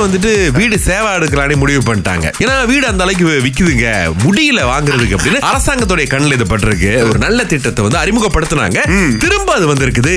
எல்லாரும் வந்துட்டு வீடு சேவா எடுக்கலான்னு முடிவு பண்ணிட்டாங்க. ஏன்னா வீடு அந்த அளவுக்கு விக்குதுங்க. முடியல வாங்குறதுக்கு அப்படின்னு அரசாங்கத்துடைய கண்ணில் இது பட்டிருக்கு. ஒரு நல்ல திட்டத்தை வந்து அறிமுகப்படுத்தினாங்க. திரும்ப அது வந்திருக்குது.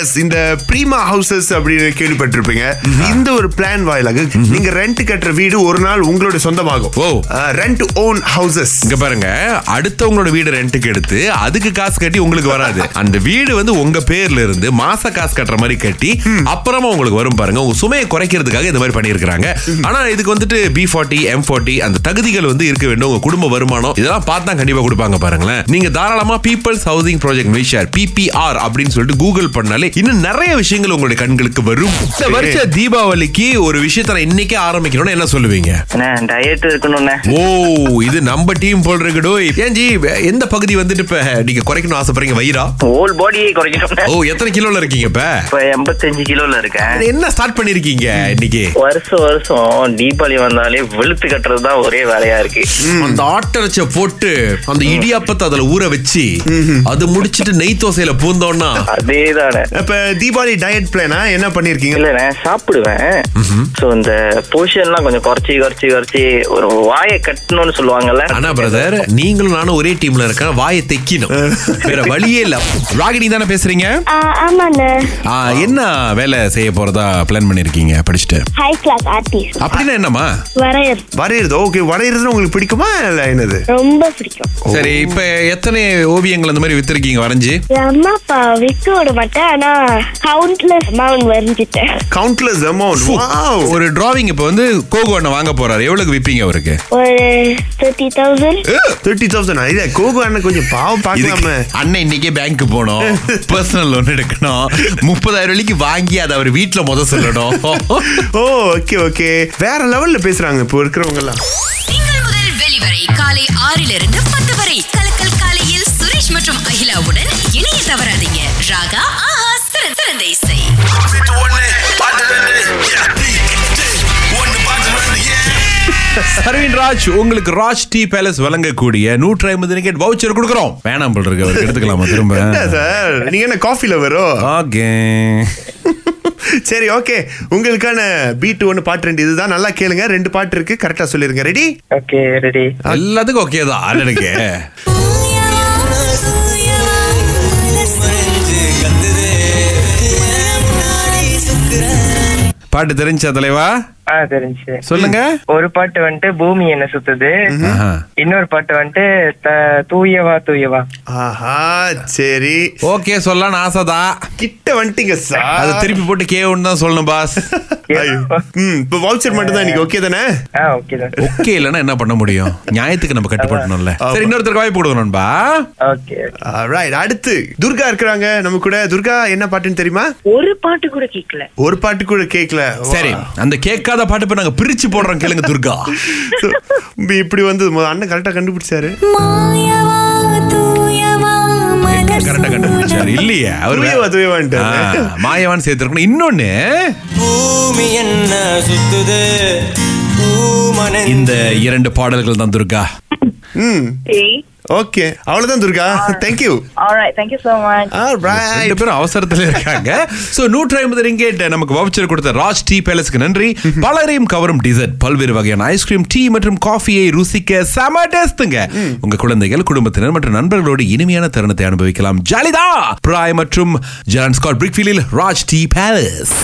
எஸ் இந்த பிரீமா ஹவுசஸ் அப்படின்னு கேள்விப்பட்டிருப்பீங்க. இந்த ஒரு பிளான் வாயிலாக நீங்க ரெண்ட் கட்டுற வீடு ஒரு நாள் உங்களோட சொந்தமாகும். ஓ. ரெண்ட் ஓன் ஹவுசஸ் இங்க பாருங்க. அடுத்தவங்களோட வீடு ரெண்ட்டுக்கு எடுத்து அதுக்கு காசு கட்டி உங்களுக்கு வராது. அந்த வீடு வந்து உங்க பேர்ல இருந்து மாச காசு கட்டுற மாதிரி கட்டி அப்புறமா உங்களுக்கு வரும் பாருங்க. உங்க சுமையை குறைக்கிறதுக்காக இந்த மாதிரி பண்ணியிருக்காங்க ஆனா இதுக்கு வந்துட்டு பி ஃபார்ட்டி எம் ஃபார்ட்டி அந்த தகுதிகள் வந்து இருக்க வேண்டும். உங்க குடும்ப வருமானம் இதெல்லாம் பார்த்தா கண்டிப்பா கொடுப்பாங்க பாருங்களேன். நீங்க தாராளமா பீப்பிள்ஸ் ஹவுசிங் ப்ராஜெக்ட் மிஷர் பிபிஆர் அப்படின்னு சொல்லிட்டு கூகுள் பண்ணாலே இன்னும் நிறைய விஷயங்கள் உங்களுடைய கண்களுக்கு வரும். இந்த வருஷ தீபாவளிக்கு ஒரு விஷயத்தை இன்னைக்கே ஆரம்பிக்கணும்னு என்ன சொல்லுவீங்க? ஓ இது நம்ம டீம் போல் இருக்குடோ ஏன் ஜி எந்த பகுதி வந்துட்டு இப்ப நீங்க குறைக்கணும் ஆசைப்படுறீங்க வயிறா? ஹோல் பாடியை குறைக்கணும்ண்ணே. ஓ எத்தனை கிலோல இருக்கீங்க இப்ப? எண்பத்தஞ்சு கிலோல இருக்கேன். என்ன ஸ்டார்ட் பண்ணிருக்கீங்க இன்னைக்கு? வருஷம் வருஷம் தீபாவளி வந்தாலே வெளுத்து கட்டுறது தான் ஒரே வேலையா இருக்கு. அந்த ஆட்டரைச்ச போட்டு அந்த இடியாப்பத்தை அதுல ஊற வச்சு அது முடிச்சிட்டு நெய் தோசையில பூந்தோம்னா அதேதானே. இப்ப தீபாவளி டயட் பிளானா என்ன பண்ணிருக்கீங்க? இல்லண்ணே சாப்பிடுவேன். சோ இந்த போர்ஷன்லாம் கொஞ்சம் குறைச்சி குறைச்சி குறைச்சி ஒரு வாயை கட்டணும்னு சொல்லுவாங்கல்ல. ஆனா பிரதர் நீங்களும் நானும் ஒரே டீம்ல இருக்க வாயை தைக்கணும். வேற வழியே இல்ல. ராகினி தானே பேசுறீங்க? என்ன வேலை செய்ய போறதா பிளான் பண்ணிருக்கீங்க? படிச்சுட்டு. ஆர்டிஸ்ட் அப்படின்னா என்னம்மா? வரையர் வரையிறது? ஓகே வரையிறது உங்களுக்கு பிடிக்குமா இல்ல என்னது? ரொம்ப பிடிக்கும். சரி இப்ப எத்தனை ஓவியங்கள் அந்த மாதிரி வித்திருக்கீங்க வரைஞ்சு? அம்மா அப்பா விற்க விட மாட்டேன் ஆனா கவுண்ட்லெஸ் அமௌண்ட் வரைஞ்சிட்டேன். கவுண்ட்லெஸ் அமௌண்ட் வாவ் ஒரு டிராவிங் இப்ப வந்து கோகோ அண்ணன் வாங்க போறாரு. எவ்வளவுக்கு விப்பீங்க அவருக்கு? ஒரு தேர்ட்டி தௌசண்ட் தேர்ட்டி தௌசண்ட் இல்ல கோகு அண்ணன் கொஞ்சம் பாவம் பார்க்கலாமே. இதுக்கு அண்ணன் இன்னைக்கே பேங்க் போனோம் பர்சனல் லோன் எடுக்கணும். முப்பதாயிரம் வரைக்கும் வாங்கி அதை அவர் வீட்டுல முத சொல்லணும். ஓ ஓகே ஓகே வேற லெவல்ல பேசுறாங்க இப்போ இருக்கிறவங்க எல்லாம் திங்கள் முதல் வெளிவரை காலை ஆறிலிருந்து பத்து வரை கலக்கல் காலையில் சுரேஷ் மற்றும் அகிலாவுடன் இணைய தவறாதீங்க. ராகா ஆஹா சிறந்த சிறந்த இசை. அரவிந்த் ராஜ் உங்களுக்கு ராஜ் டீ பேலஸ் வழங்கக்கூடிய நூற்றி ஐம்பது நிக்கெட் வவுச்சர் கொடுக்குறோம். வேணாம் போல் இருக்கு எடுத்துக்கலாமா திரும்ப? சார்? நீங்க என்ன காஃபில வரும் ஓகே சரி ஓகே உங்களுக்கான பீட் ஒன்னு பாட்டு ரெண்டு. இதுதான் நல்லா கேளுங்க. ரெண்டு பாட்டு இருக்கு. கரெக்டா சொல்லிருங்க. ரெடி ஓகே ரெடி எல்லாத்துக்கும் ஓகே தான். அண்ணனுக்கு பாட்டு தெரிஞ்சா தலைவா? தெரிஞ்சு. சொல்லுங்க. ஒரு பாட்டு வந்துட்டு பூமி என்ன சுத்துது. இன்னொரு பாட்டு வந்துட்டு த- தூயவா தூயவா. ஆஹா சரி. ஓகே சொல்லலாம்னு ஆசைதான். கிட்ட வந்துட்டீங்க அது சார் திருப்பி போட்டு கே தான் சொல்லணும் பாஸ். இப்போ வவுச்சர் மட்டும் தான் இன்னைக்கு. ஓகே தானே? ஓகே தான். ஓகே இல்லைன்னா என்ன பண்ண முடியும்? நியாயத்துக்கு நம்ம கட்டுப்படணும்ல. சரி இன்னொருத்தருக்கு வாய்ப்பு கொடுக்கணும்பா ஓகே ரைட் அடுத்து. துர்கா இருக்கிறாங்க நம்ம கூட. துர்கா என்ன பாட்டுன்னு தெரியுமா? ஒரு பாட்டு கூட கேட்கல ஒரு பாட்டு கூட கேட்கல சரி அந்த கேட்காத பாட்டு இப்ப நாங்க பிரிச்சு போடுறோம் கேளுங்க துர்கா. இப்படி வந்து அண்ணன் கரெக்டா கண்டுபிடிச்சாரு. கரெக்டா கண்டுபிடிச்சாரு. இல்லையே அவர் வே- தூயவா, தூயவான்ட்டாரு. ஆ, மாயவான் சேர்த்திருக்கணும். இன்னொன்னு பூமி என்ன சுத்துது? இந்த இரண்டு பாடல்கள் தான் துர்கா. ம். ஓகே. அவ்வளவுதான் Durga. Thank you Alright, thank you. So much. ரெண்டு பேரும் அவசரத்துல இருக்காங்க. சோ நூற்றி ஐம்பது ரிங்கேட் நமக்கு வவுச்சர் கொடுத்த ராஜ் டீ பேலஸ்க்கு நன்றி. பலரையும் கவரும் டிசர்ட் பல்வேறு வகையான ஐஸ்கிரீம் டீ மற்றும் காஃபியை ருசிக்க செம டேஸ்ட்டுங்க. உங்க குழந்தைகள் குடும்பத்தினர் மற்றும் நண்பர்களோடு இனிமையான தருணத்தை அனுபவிக்கலாம். ஜாலிதா பிராய் மற்றும் ஜான் ஸ்காட் பிரிக்ஃபீலில் ராஜ் டீ பேலஸ்.